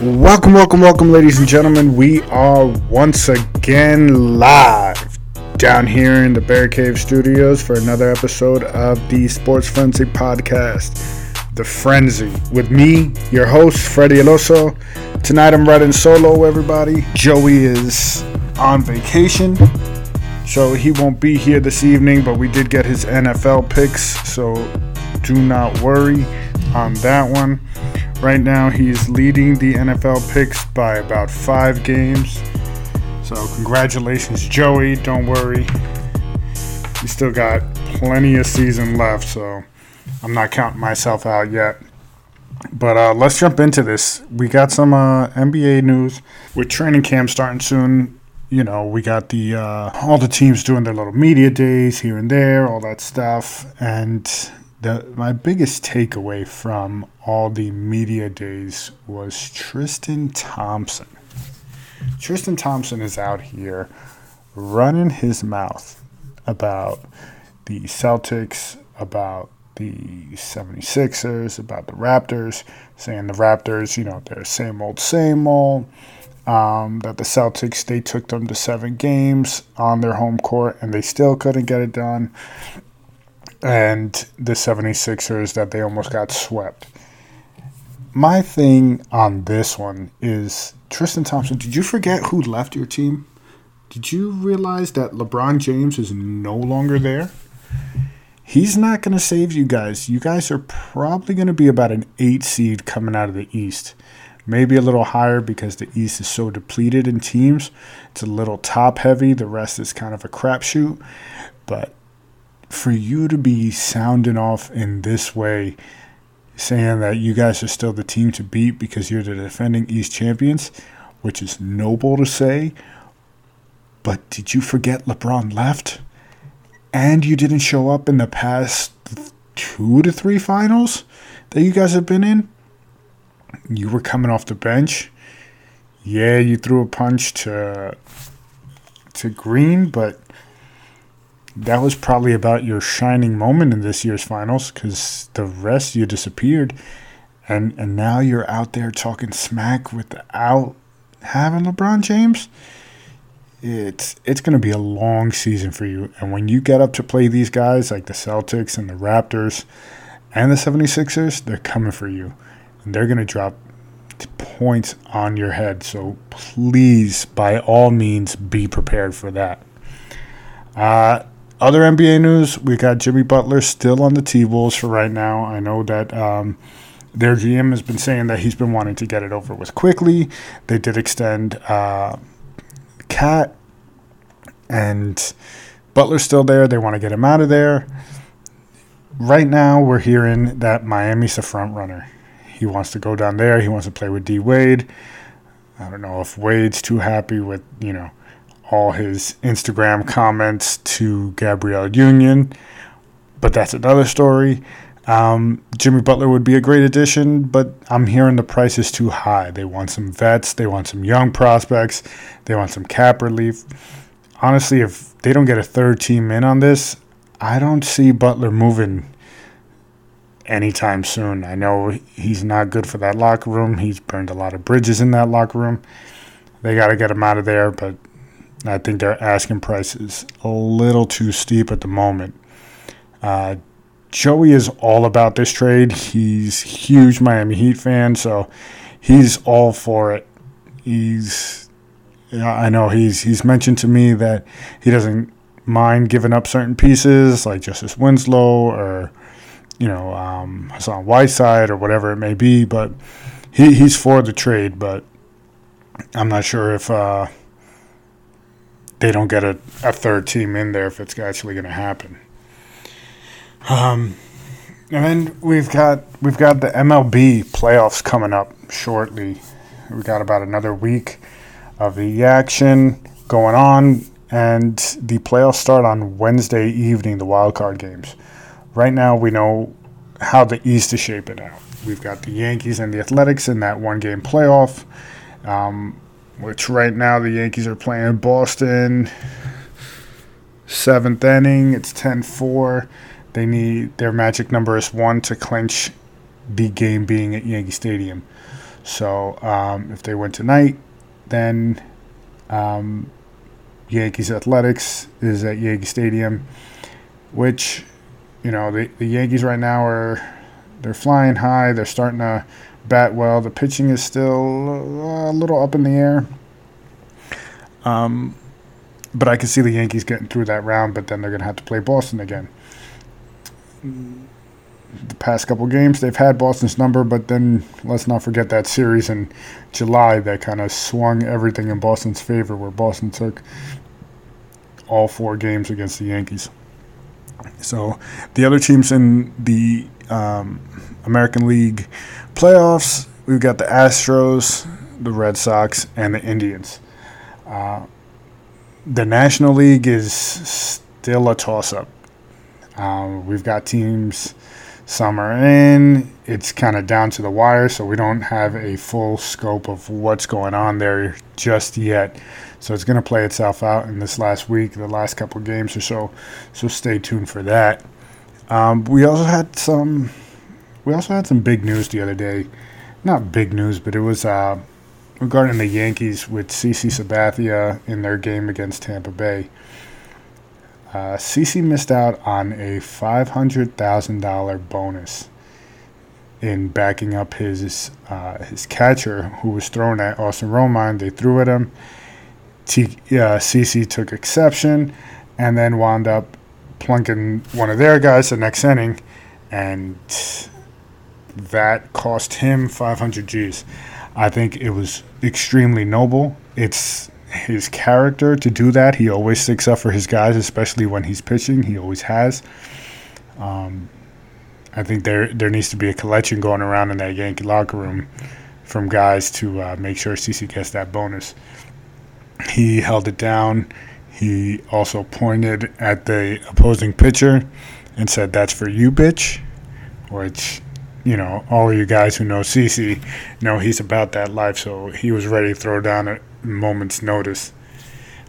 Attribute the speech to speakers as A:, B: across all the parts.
A: Welcome, welcome, welcome, ladies and gentlemen. We are once again live down here in the Bear Cave Studios for another episode of the Sports Frenzy Podcast, The Frenzy, with me, your host, Freddie El Oso. Tonight I'm riding solo, everybody. Joey is on vacation, so he won't be here this evening, but we did get his NFL picks, so do not worry on that one. Right now, he's leading the NFL picks by about five games. So, congratulations, Joey. Don't worry. You still got plenty of season left, so I'm not counting myself out yet. But uh, let's jump into this. We got some uh, NBA news with training camp starting soon. You know, we got the uh, all the teams doing their little media days here and there, all that stuff, and the my biggest takeaway from all the media days was Tristan Thompson. Tristan Thompson is out here running his mouth about the Celtics, about the 76ers, about the Raptors, saying the Raptors, you know, they're same old, same old. Um, that the Celtics, they took them to seven games on their home court and they still couldn't get it done and the 76ers that they almost got swept. My thing on this one is Tristan Thompson, did you forget who left your team? Did you realize that LeBron James is no longer there? He's not going to save you guys. You guys are probably going to be about an eight seed coming out of the East. Maybe a little higher because the East is so depleted in teams. It's a little top heavy. The rest is kind of a crapshoot. But for you to be sounding off in this way, saying that you guys are still the team to beat because you're the defending East champions, which is noble to say. But did you forget LeBron left? And you didn't show up in the past two to three finals that you guys have been in? You were coming off the bench. Yeah, you threw a punch to to Green, but that was probably about your shining moment in this year's finals because the rest you disappeared. And and now you're out there talking smack without having LeBron James. It's it's going to be a long season for you. And when you get up to play these guys like the Celtics and the Raptors and the 76ers they're coming for you. And they're going to drop points on your head. So please by all means be prepared for that. Uh, other NBA news, we got Jimmy Butler still on the T Wolves for right now. I know that um, their GM has been saying that he's been wanting to get it over with quickly. They did extend uh, and Butler's still there. They want to get him out of there. Right now, we're hearing that Miami's the front runner. He wants to go down there. He wants to play with D Wade. I don't know if Wade's too happy with, you know, all his Instagram comments to Gabrielle Union, but that's another story. Um, Jimmy Butler would be a great addition, but I'm hearing the price is too high. They want some vets, they want some young prospects, they want some cap relief. Honestly, if they don't get a third team in on this, I don't see Butler moving anytime soon. I know he's not good for that locker room. He's burned a lot of bridges in that locker room. They got to get him out of there, but I think their asking price is a little too steep at the moment. Uh, Joey is all about this trade. He's huge Miami Heat fan, so he's all for it. He's, I know he's he's mentioned to me that he doesn't mind giving up certain pieces like Justice Winslow or you know um, Hassan Whiteside or whatever it may be, but he, he's for the trade. But I'm not sure if. Uh, they don't get a, a third team in there if it's actually going to happen. Um, and then we've got we've got the MLB playoffs coming up shortly. We got about another week of the action going on, and the playoffs start on Wednesday evening. The wild card games. Right now, we know how the East is shaping out. We've got the Yankees and the Athletics in that one game playoff. Um, which right now the Yankees are playing Boston. Seventh inning, it's 10 4. They need their magic number is one to clinch the game being at Yankee Stadium. So um, if they win tonight, then um, Yankees Athletics is at Yankee Stadium, which you know the the Yankees right now are they're flying high. They're starting to bat well. The pitching is still a little up in the air. Um, but I can see the Yankees getting through that round, but then they're going to have to play Boston again. The past couple games, they've had Boston's number, but then let's not forget that series in July that kind of swung everything in Boston's favor, where Boston took all four games against the Yankees. So the other teams in the um, American League playoffs, we've got the Astros, the Red Sox, and the Indians. Uh, the National League is still a toss up. Um, we've got teams, some are in. It's kind of down to the wire, so we don't have a full scope of what's going on there just yet. So it's going to play itself out in this last week, the last couple games or so. So stay tuned for that. Um, we also had some. We also had some big news the other day. Not big news, but it was uh, regarding the Yankees with CC Sabathia in their game against Tampa Bay. Uh, CC missed out on a $500,000 bonus in backing up his uh, his catcher who was thrown at Austin Romine. They threw at him. T- uh, CC took exception and then wound up plunking one of their guys the next inning, and that cost him 500 G's. I think it was extremely noble. It's his character to do that. He always sticks up for his guys, especially when he's pitching. He always has. Um, I think there there needs to be a collection going around in that Yankee locker room from guys to uh, make sure CC gets that bonus. He held it down. He also pointed at the opposing pitcher and said, "That's for you, bitch," which you know, all you guys who know CC know he's about that life, so he was ready to throw down at a moment's notice.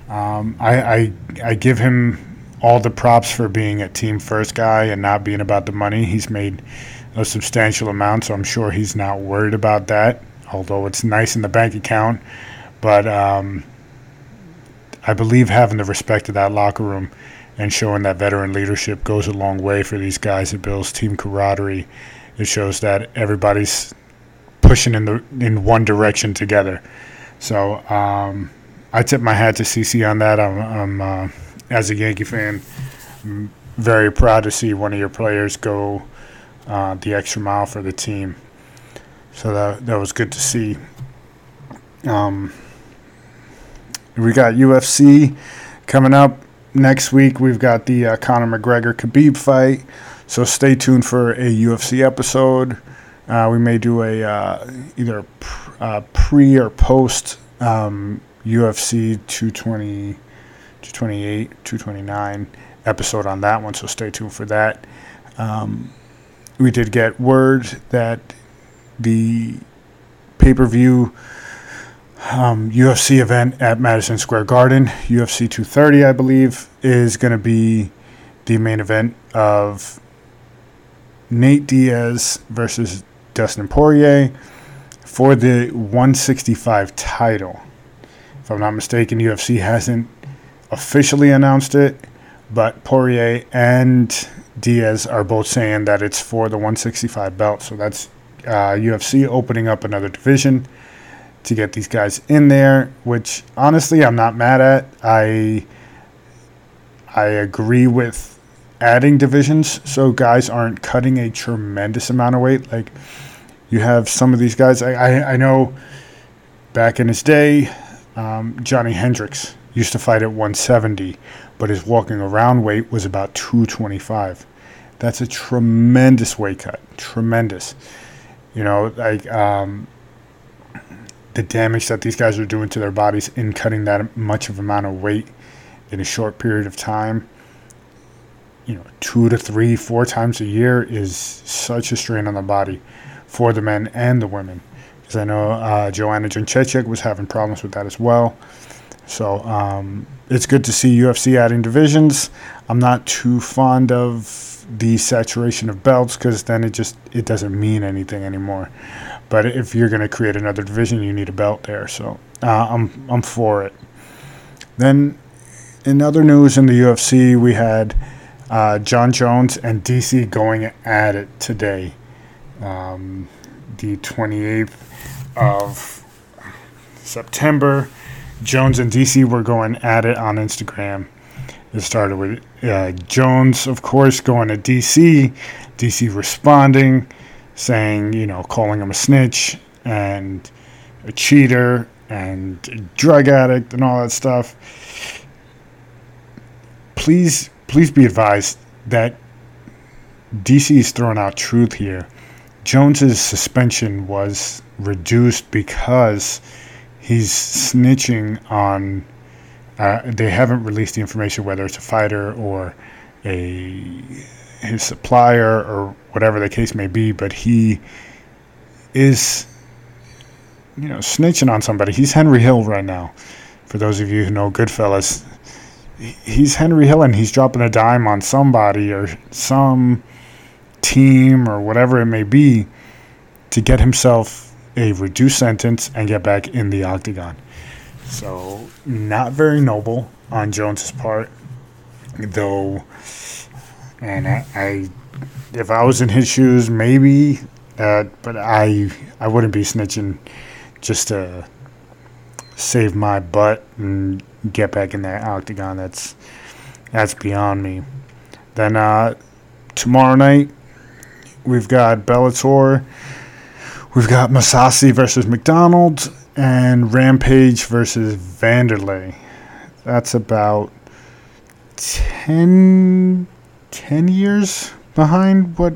A: Um, I, I, I give him all the props for being a team first guy and not being about the money. He's made a substantial amount, so I'm sure he's not worried about that. Although it's nice in the bank account, but um, I believe having the respect of that locker room and showing that veteran leadership goes a long way for these guys. It builds team camaraderie it shows that everybody's pushing in the in one direction together. So um, I tip my hat to CC on that. I'm, I'm uh, as a Yankee fan, I'm very proud to see one of your players go uh, the extra mile for the team. So that that was good to see. Um, we got UFC coming up next week. We've got the uh, Conor McGregor Khabib fight. So stay tuned for a UFC episode. Uh, we may do a uh, either uh, pre or post um, UFC 220, 228, 229 episode on that one. So stay tuned for that. Um, we did get word that the pay per view um, UFC event at Madison Square Garden, UFC 230, I believe, is going to be the main event of Nate Diaz versus Dustin Poirier for the 165 title. If I'm not mistaken, UFC hasn't officially announced it, but Poirier and Diaz are both saying that it's for the 165 belt. So that's uh, UFC opening up another division to get these guys in there, which honestly I'm not mad at. I I agree with adding divisions so guys aren't cutting a tremendous amount of weight. Like you have some of these guys. I I, I know back in his day, um, Johny Hendricks used to fight at 170, but his walking around weight was about 225. That's a tremendous weight cut. Tremendous. You know, like um, the damage that these guys are doing to their bodies in cutting that much of amount of weight in a short period of time you know, two to three, four times a year is such a strain on the body for the men and the women. Because I know uh, Joanna Jędrzejczyk was having problems with that as well. So um, it's good to see UFC adding divisions. I'm not too fond of the saturation of belts because then it just it doesn't mean anything anymore. But if you're going to create another division, you need a belt there. So uh, I'm I'm for it. Then, in other news in the UFC, we had uh, Jon Jones and DC going at it today, um, the 28th of September. Jones and DC were going at it on Instagram. It started with uh, Jones, of course, going to DC, DC responding, saying, you know, calling him a snitch and a cheater and a drug addict and all that stuff. Please, please be advised that DC is throwing out truth here. Jones's suspension was reduced because he's snitching on. Uh, they haven't released the information whether it's a fighter or a his supplier or whatever the case may be, but he is, you know, snitching on somebody. He's Henry Hill right now. For those of you who know Goodfellas, he's Henry Hill and he's dropping a dime on somebody or some team or whatever it may be to get himself a reduced sentence and get back in the octagon. So, not very noble on Jones's part, though. And I, I if I was in his shoes, maybe, uh, but I I wouldn't be snitching just to save my butt and get back in that octagon. That's that's beyond me. Then uh, tomorrow night we've got Bellator We've got Mousasi versus MacDonald and Rampage versus Vanderlei. That's about 10, 10 years behind what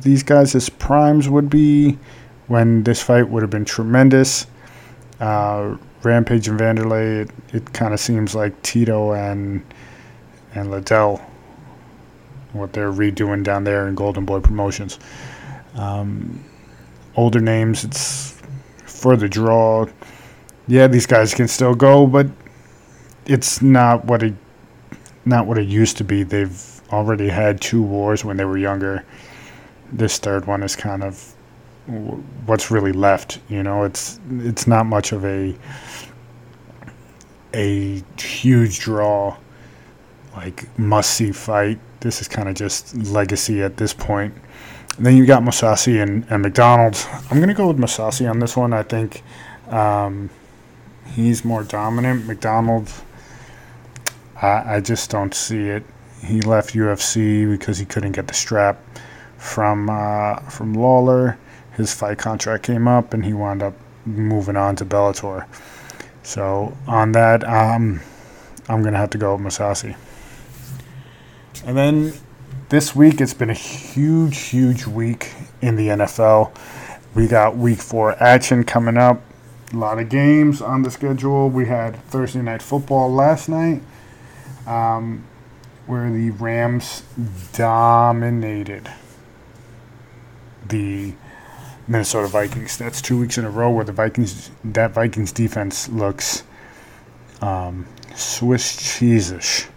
A: these guys' as primes would be when this fight would have been tremendous. Uh, Rampage and Vanderlei, it, it kind of seems like Tito and and Liddell, what they're redoing down there in Golden Boy Promotions. Um, older names. It's for the draw. Yeah, these guys can still go, but it's not what it not what it used to be. They've already had two wars when they were younger. This third one is kind of what's really left. You know, it's it's not much of a a huge draw, like must see fight. This is kind of just legacy at this point. Then you got Mousasi and, and MacDonald. I'm to go with Mousasi on this one. I think um, he's more dominant. MacDonald's, I, I just don't see it. He left UFC because he couldn't get the strap from uh, from Lawler. His fight contract came up, and he wound up moving on to Bellator. So on that, um, I'm gonna have to go with Mousasi. And then this week it's been a huge, huge week in the NFL. We got week four action coming up. A lot of games on the schedule. We had Thursday night football last night, um, where the Rams dominated the Minnesota Vikings. That's two weeks in a row where the Vikings that Vikings defense looks um, Swiss cheesish.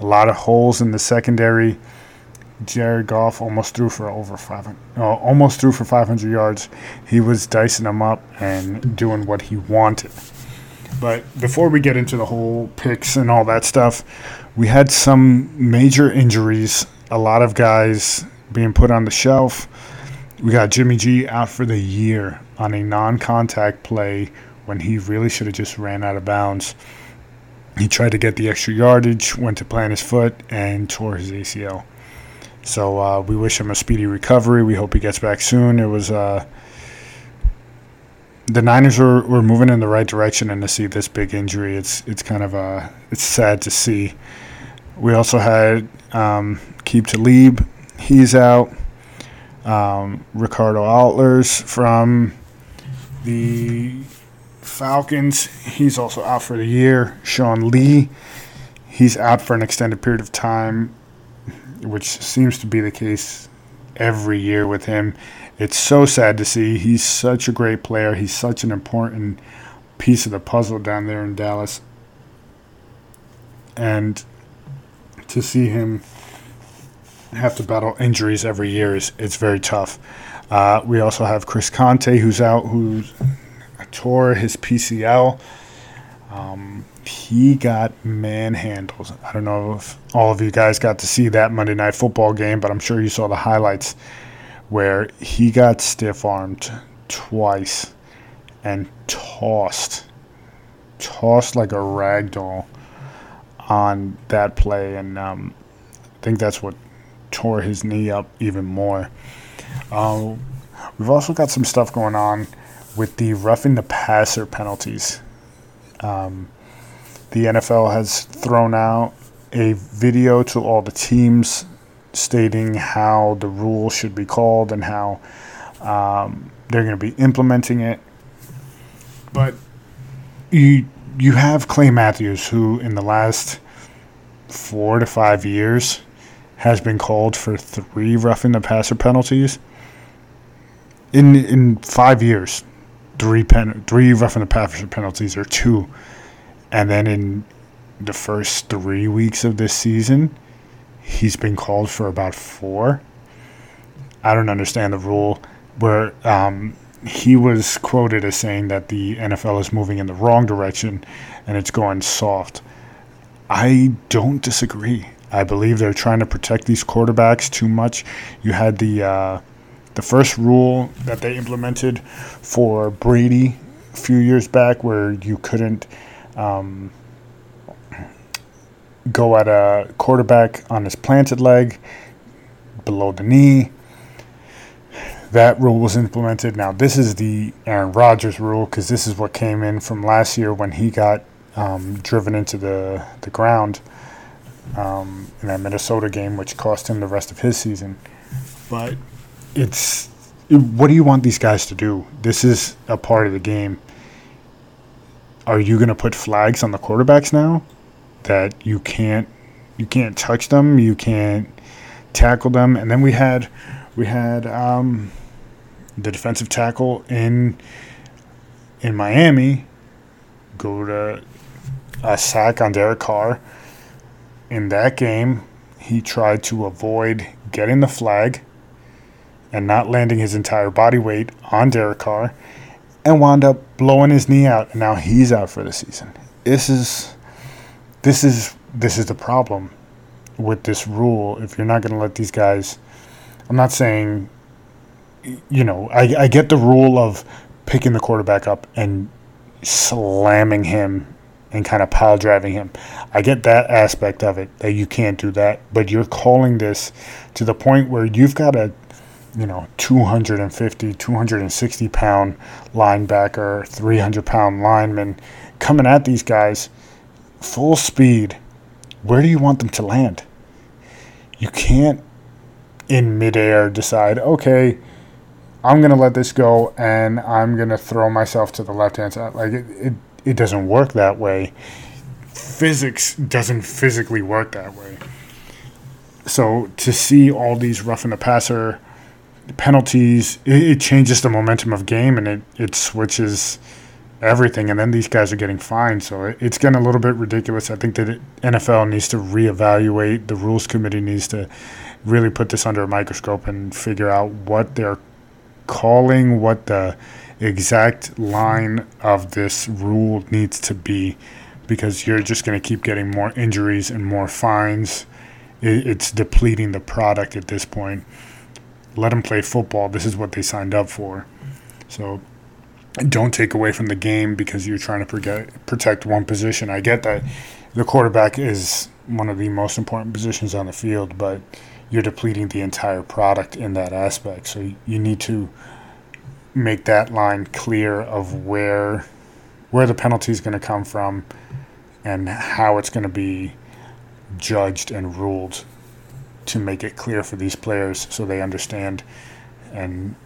A: A lot of holes in the secondary. Jared Goff almost threw for over 500, uh, almost threw for 500 yards. He was dicing them up and doing what he wanted. But before we get into the whole picks and all that stuff, we had some major injuries. A lot of guys being put on the shelf. We got Jimmy G out for the year on a non-contact play when he really should have just ran out of bounds. He tried to get the extra yardage, went to plant his foot, and tore his ACL. So uh, we wish him a speedy recovery. We hope he gets back soon. It was uh, the Niners were, were moving in the right direction, and to see this big injury, it's it's kind of uh, it's sad to see. We also had um, Aqib Talib, he's out. Um, Ricardo Altlers from the Falcons, he's also out for the year. Sean Lee, he's out for an extended period of time which seems to be the case every year with him. It's so sad to see. He's such a great player. He's such an important piece of the puzzle down there in Dallas. And to see him have to battle injuries every year is it's very tough. Uh, we also have Chris Conte, who's out, who tore his PCL. Um, he got manhandled. I don't know if all of you guys got to see that Monday Night Football game, but I'm sure you saw the highlights where he got stiff armed twice and tossed, tossed like a rag doll on that play. And um, I think that's what tore his knee up even more. Um, we've also got some stuff going on with the roughing the passer penalties. Um, the NFL has thrown out a video to all the teams stating how the rule should be called and how um, they're going to be implementing it. But you you have Clay Matthews, who in the last four to five years has been called for three roughing the passer penalties. In in five years, three pen three roughing the passer penalties or two and then in the first three weeks of this season, he's been called for about four. I don't understand the rule where um, he was quoted as saying that the NFL is moving in the wrong direction and it's going soft. I don't disagree. I believe they're trying to protect these quarterbacks too much. You had the uh, the first rule that they implemented for Brady a few years back, where you couldn't um, go at a quarterback on his planted leg below the knee. That rule was implemented. Now, this is the Aaron Rodgers rule because this is what came in from last year when he got um, driven into the, the ground um, in that Minnesota game, which cost him the rest of his season. But it's what do you want these guys to do? This is a part of the game are you going to put flags on the quarterbacks now that you can't you can't touch them, you can't tackle them, and then we had we had um, the defensive tackle in in Miami go to a sack on Derek Carr. In that game, he tried to avoid getting the flag and not landing his entire body weight on Derek Carr and wound up blowing his knee out, and now he's out for the season. This is this is this is the problem with this rule. If you're not going to let these guys, I'm not saying, you know, I, I get the rule of picking the quarterback up and slamming him and kind of pile driving him. I get that aspect of it that you can't do that, but you're calling this to the point where you've got a you know 250 260 pound linebacker 300 pound lineman coming at these guys full speed where do you want them to land you can't in midair decide okay i'm going to let this go and i'm going to throw myself to the left hand side like it, it, it doesn't work that way physics doesn't physically work that way so to see all these roughing the passer penalties, it, it, changes the momentum of game and it, it switches everything. And then these guys are getting fined. So it, it's getting a little bit ridiculous. I think that NFL needs to reevaluate. The rules committee needs to really put this under a microscope and figure out what they're calling, what the exact line of this rule needs to be. Because you're just going to keep getting more injuries and more fines. it's depleting the product at this point let them play football. This is what they signed up for. So don't take away from the game because you're trying to protect protect one position. I get that the quarterback is one of the most important positions on the field, but you're depleting the entire product in that aspect. So you need to make that line clear of where where the penalty is going to come from and how it's going to be judged and ruled to make it clear for these players so they understand and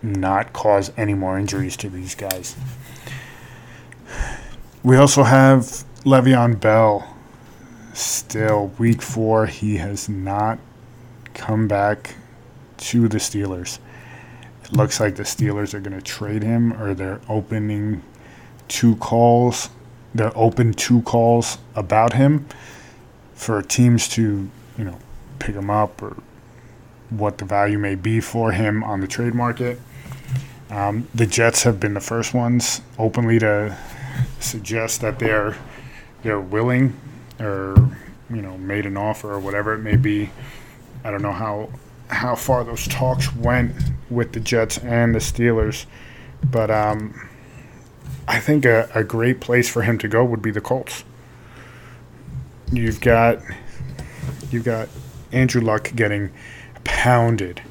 A: not cause any more injuries to these guys. We also have Le'Veon Bell. Still, week four, he has not come back to the Steelers. It looks like the Steelers are going to trade him, or they're opening two calls. They're open two calls about him for teams to, you know, pick him up or what the value may be for him on the trade market. Um, the Jets have been the first ones openly to suggest that they're they're willing or you know made an offer or whatever it may be. I don't know how how far those talks went with the Jets and the Steelers, but um, I think a, a great place for him to go would be the Colts. You've got you've got Andrew Luck getting pounded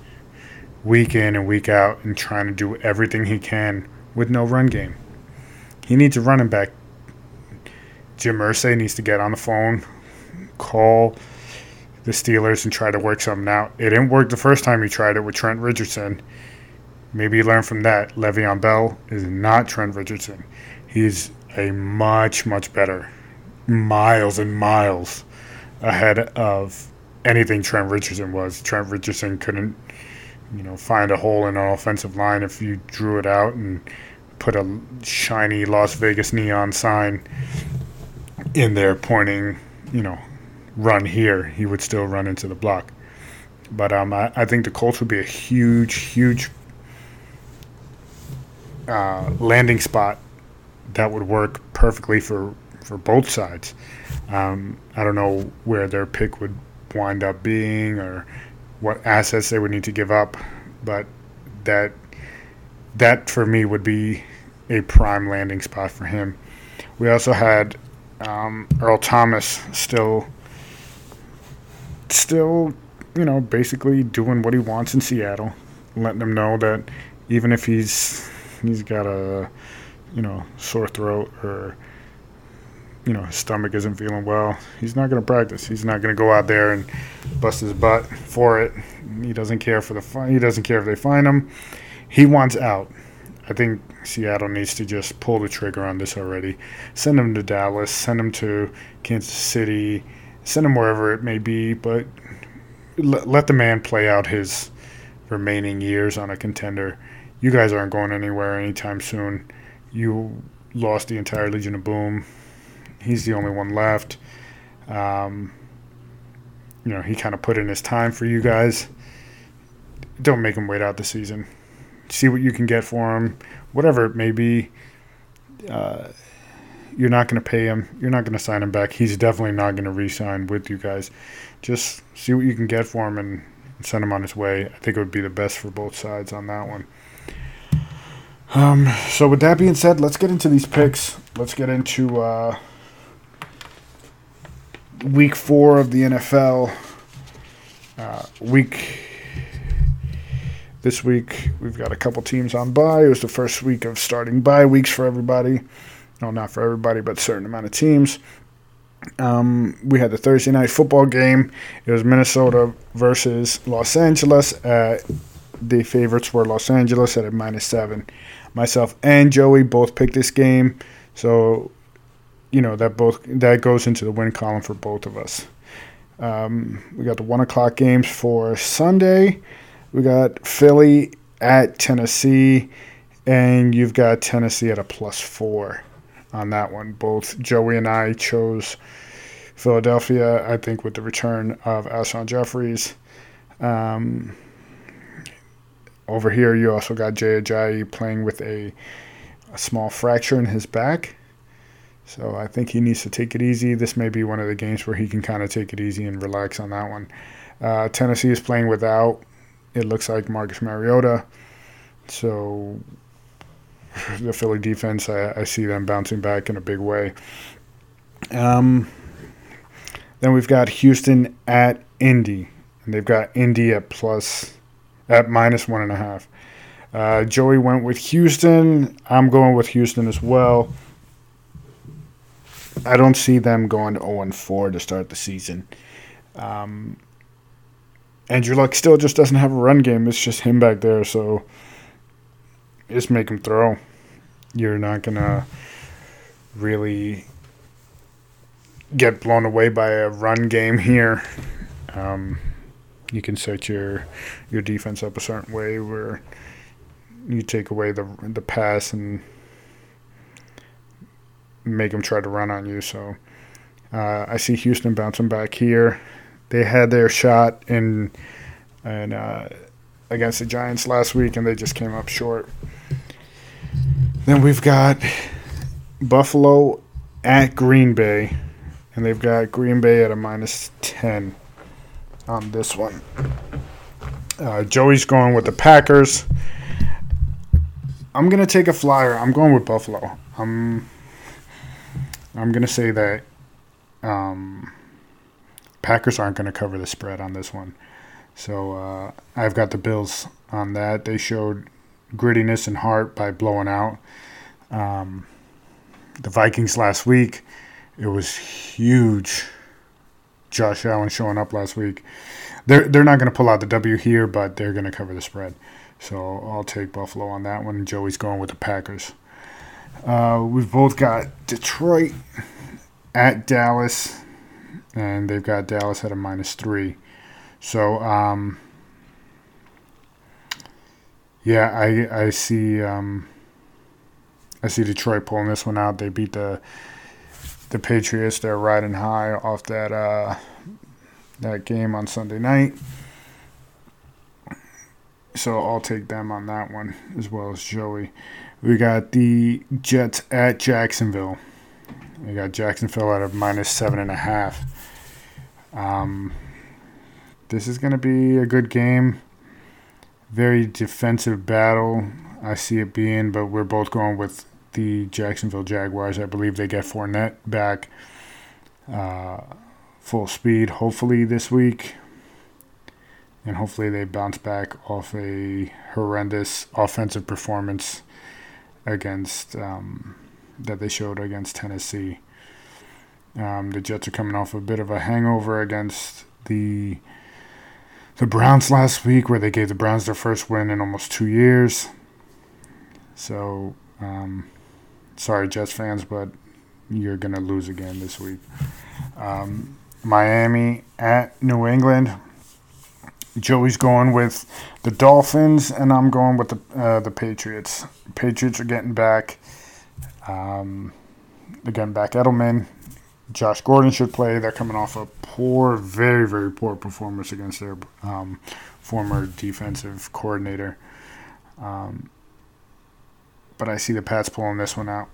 A: week in and week out and trying to do everything he can with no run game. He needs a running back. Jim Irsay needs to get on the phone, call the Steelers and try to work something out. It didn't work the first time he tried it with Trent Richardson. Maybe you learn from that. Le'Veon Bell is not Trent Richardson. He's a much, much better, miles and miles ahead of anything Trent Richardson was. Trent Richardson couldn't, you know, find a hole in an offensive line if you drew it out and put a shiny Las Vegas neon sign in there pointing, you know, run here, he would still run into the block. But um, I, I think the Colts would be a huge, huge uh, landing spot that would work perfectly for, for both sides. Um, I don't know where their pick would wind up being or what assets they would need to give up, but that that for me would be a prime landing spot for him. We also had um, Earl Thomas still still, you know, basically doing what he wants in Seattle, letting them know that even if he's he's got a you know sore throat or you know his stomach isn't feeling well, he's not going to practice. He's not going to go out there and bust his butt for it. He doesn't care for the fun. He doesn't care if they find him. He wants out. I think Seattle needs to just pull the trigger on this already. Send him to Dallas. Send him to Kansas City send him wherever it may be, but let, let the man play out his remaining years on a contender. You guys aren't going anywhere anytime soon. You lost the entire Legion of Boom. He's the only one left. Um, you know, he kind of put in his time for you guys. Don't make him wait out the season. See what you can get for him, whatever it may be. Uh, you're not going to pay him. You're not going to sign him back. He's definitely not going to re-sign with you guys. Just see what you can get for him and send him on his way. I think it would be the best for both sides on that one. Um, so with that being said, let's get into these picks. Let's get into uh, week four of the NFL. Uh, week this week we've got a couple teams on bye. It was the first week of starting bye weeks for everybody no, not for everybody, but a certain amount of teams. Um, we had the Thursday night football game. It was Minnesota versus Los Angeles. Uh, the favorites were Los Angeles at a minus seven. Myself and Joey both picked this game, so you know that both that goes into the win column for both of us. Um, we got the one o'clock games for Sunday. We got Philly at Tennessee, and you've got Tennessee at a plus four on that one. Both Joey and I chose Philadelphia, I think, with the return of Alshon Jeffries. Um, over here, you also got Jay Ajayi playing with a, a small fracture in his back. So I think he needs to take it easy. This may be one of the games where he can kind of take it easy and relax on that one. Uh, Tennessee is playing without, it looks like, Marcus Mariota. So the Philly defense, I, I, see them bouncing back in a big way. Um, then we've got Houston at Indy, and they've got Indy at plus at minus one and a half. Uh, Joey went with Houston. I'm going with Houston as well. I don't see them going 0 4 to start the season. Um, Andrew Luck still just doesn't have a run game. It's just him back there, so just make him throw. You're not gonna really get blown away by a run game here. Um, you can set your your defense up a certain way where you take away the the pass and make them try to run on you. So uh, I see Houston bouncing back here. They had their shot in and uh, against the Giants last week, and they just came up short. Then we've got Buffalo at Green Bay, and they've got Green Bay at a minus 10 on this one. Uh, Joey's going with the Packers. I'm gonna take a flyer. I'm going with Buffalo. I'm I'm gonna say that um, Packers aren't gonna cover the spread on this one. So uh, I've got the Bills on that. They showed grittiness and heart by blowing out um, the Vikings last week. It was huge. Josh Allen showing up last week. They're they're not going to pull out the W here, but they're going to cover the spread. So I'll take Buffalo on that one. Joey's going with the Packers. Uh, we've both got Detroit at Dallas, and they've got Dallas at a minus three. So, um, yeah, I I see um, I see Detroit pulling this one out. They beat the the Patriots. They're riding high off that uh, that game on Sunday night. So I'll take them on that one as well as Joey. We got the Jets at Jacksonville. We got Jacksonville at a minus seven and a half. Um, this is going to be a good game. Very defensive battle. I see it being, but we're both going with the Jacksonville Jaguars. I believe they get Fournette back uh, full speed, hopefully this week. And hopefully they bounce back off a horrendous offensive performance against um, that they showed against Tennessee. Um, the Jets are coming off a bit of a hangover against the the Browns last week, where they gave the Browns their first win in almost two years. So, um, sorry, Jets fans, but you're going to lose again this week. Um, Miami at New England. Joey's going with the Dolphins, and I'm going with the uh, the Patriots. Patriots are getting back. Um, they're getting back Edelman. Josh Gordon should play. They're coming off a poor, very, very poor performance against their um, former defensive coordinator. Um, but I see the Pats pulling this one out.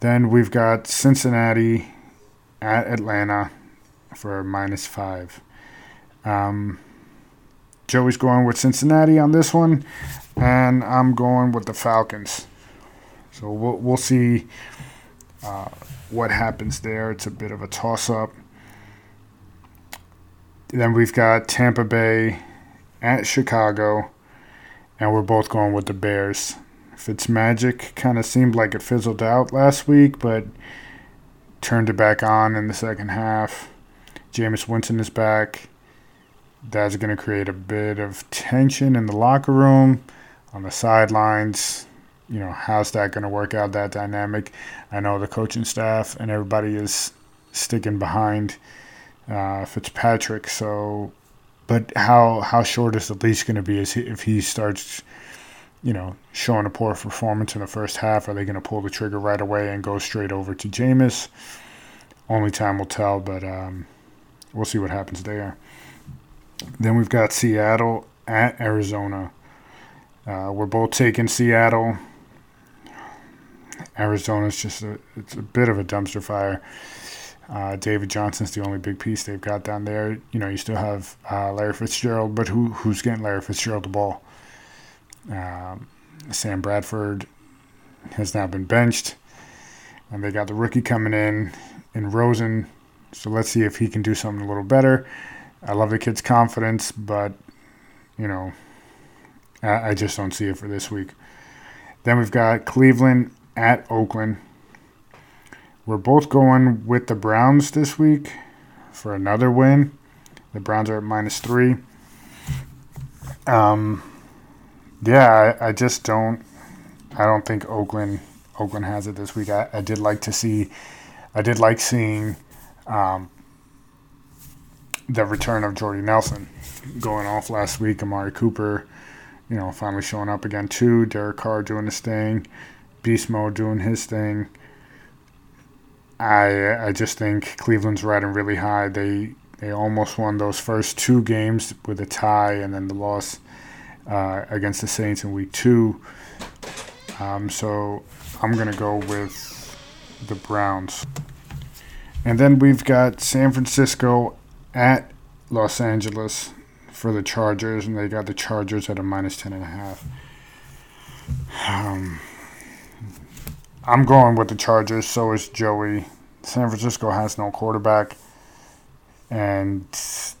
A: Then we've got Cincinnati at Atlanta for minus five. Um, Joey's going with Cincinnati on this one, and I'm going with the Falcons. So we'll, we'll see uh, what happens there. It's a bit of a toss up. Then we've got Tampa Bay at Chicago, and we're both going with the Bears. Fitzmagic kind of seemed like it fizzled out last week, but turned it back on in the second half. Jameis Winston is back. That's going to create a bit of tension in the locker room, on the sidelines. You know, how's that going to work out, that dynamic? I know the coaching staff and everybody is sticking behind uh, Fitzpatrick. So, but how how short is the leash going to be Is if he starts, you know, showing a poor performance in the first half? Are they going to pull the trigger right away and go straight over to Jameis? Only time will tell, but um, we'll see what happens there. Then we've got Seattle at Arizona. Uh, we're both taking Seattle. Arizona's just a it's a bit of a dumpster fire. Uh, David Johnson's the only big piece they've got down there. You know, you still have uh, Larry Fitzgerald, but who who's getting Larry Fitzgerald the ball? Um, Sam Bradford has now been benched, and they got the rookie coming in in Rosen. So let's see if he can do something a little better. I love the kid's confidence, but you know, I, I just don't see it for this week. Then we've got Cleveland at Oakland. We're both going with the Browns this week for another win. The Browns are at minus three. Um, yeah, I, I just don't. I don't think Oakland Oakland has it this week. I, I did like to see. I did like seeing um, the return of Jordy Nelson going off last week. Amari Cooper, you know, finally showing up again too. Derek Carr doing his thing. Beast Mode doing his thing. I I just think Cleveland's riding really high. They they almost won those first two games with a tie and then the loss uh, against the Saints in week two. Um, so I'm going to go with the Browns. And then we've got San Francisco at Los Angeles for the Chargers, and they got the Chargers at a minus 10.5. Um, I'm going with the Chargers, so is Joey. San Francisco has no quarterback, and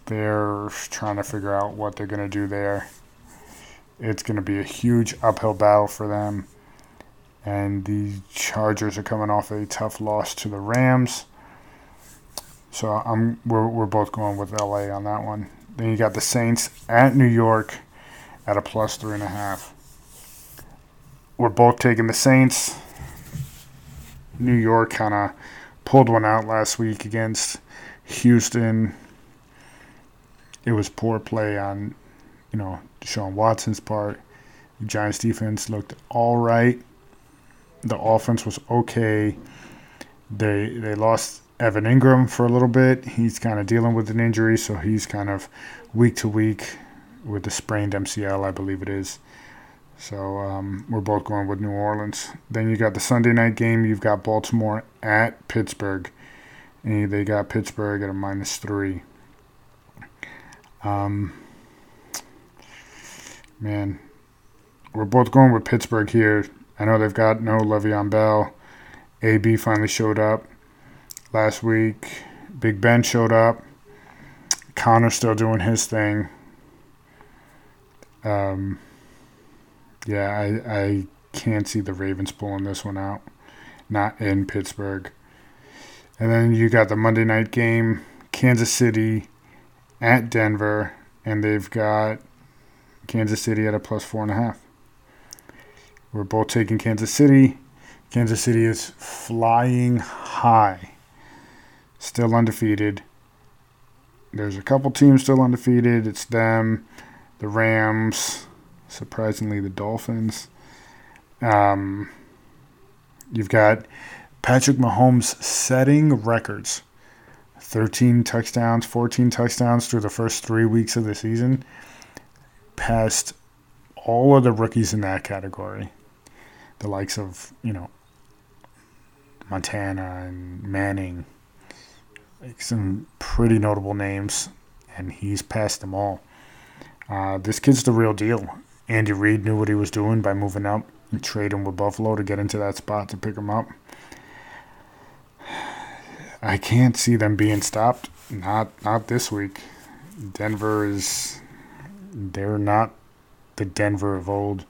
A: they're trying to figure out what they're going to do there. It's going to be a huge uphill battle for them. And the Chargers are coming off a tough loss to the Rams. So I'm we're, we're both going with LA on that one. Then you got the Saints at New York at a plus three and a half. We're both taking the Saints. New York kind of pulled one out last week against Houston. It was poor play on, you know, Deshaun Watson's part. The Giants defense looked all right. The offense was okay. They they lost Evan Engram for a little bit. He's kind of dealing with an injury, so he's kind of week to week with the sprained MCL, I believe it is. So um, we're both going with New Orleans. Then you got the Sunday night game. You've got Baltimore at Pittsburgh. And they got Pittsburgh at a minus three. Um, man, we're both going with Pittsburgh here. I know they've got no Le'Veon Bell. AB finally showed up last week. Big Ben showed up. Conner's still doing his thing. Um, yeah, I, I can't see the Ravens pulling this one out. Not in Pittsburgh. And then you got the Monday night game, Kansas City at Denver, and they've got Kansas City at a plus four and a half. We're both taking Kansas City. Kansas City is flying high, still undefeated. There's a couple teams still undefeated. It's them, the Rams, surprisingly, the Dolphins. Um, you've got Patrick Mahomes setting records 13 touchdowns, 14 touchdowns through the first three weeks of the season, past all of the rookies in that category. The likes of, you know, Montana and Manning, like some pretty notable names, and he's passed them all. Uh, this kid's the real deal. Andy Reid knew what he was doing by moving up and trading with Buffalo to get into that spot to pick him up. I can't see them being stopped. Not not this week. Denver is they're not the Denver of old.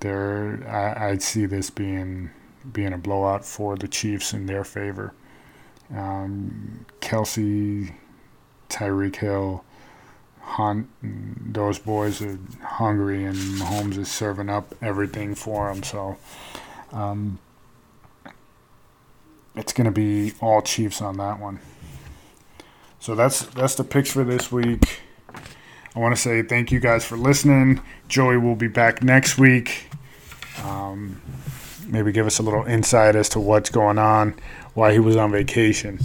A: They're I, I see this being being a blowout for the Chiefs in their favor. Um, Kelce, Tyreek Hill, Hunt, and those boys are hungry, and Mahomes is serving up everything for them. So um, it's going to be all Chiefs on that one. So that's that's the picks for this week. I want to say thank you guys for listening. Joey will be back next week. Um, maybe give us a little insight as to what's going on, why he was on vacation.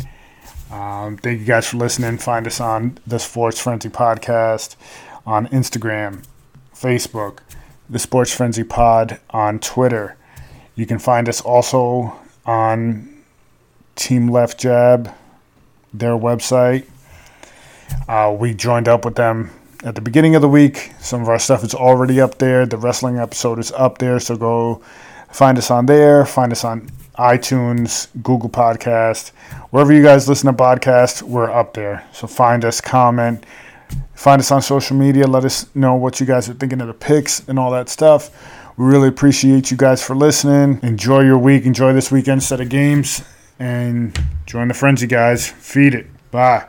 A: Um, thank you guys for listening. Find us on the Sports Frenzy Podcast on Instagram, Facebook, the Sports Frenzy Pod on Twitter. You can find us also on Team Left Jab, their website. Uh, we joined up with them at the beginning of the week. Some of our stuff is already up there. The wrestling episode is up there, so go find us on there. Find us on iTunes, Google Podcast, wherever you guys listen to podcasts, we're up there. So find us, comment, find us on social media. Let us know what you guys are thinking of the picks and all that stuff. We really appreciate you guys for listening. Enjoy your week. Enjoy this weekend set of games. And join the frenzy, guys. Feed it. Bye.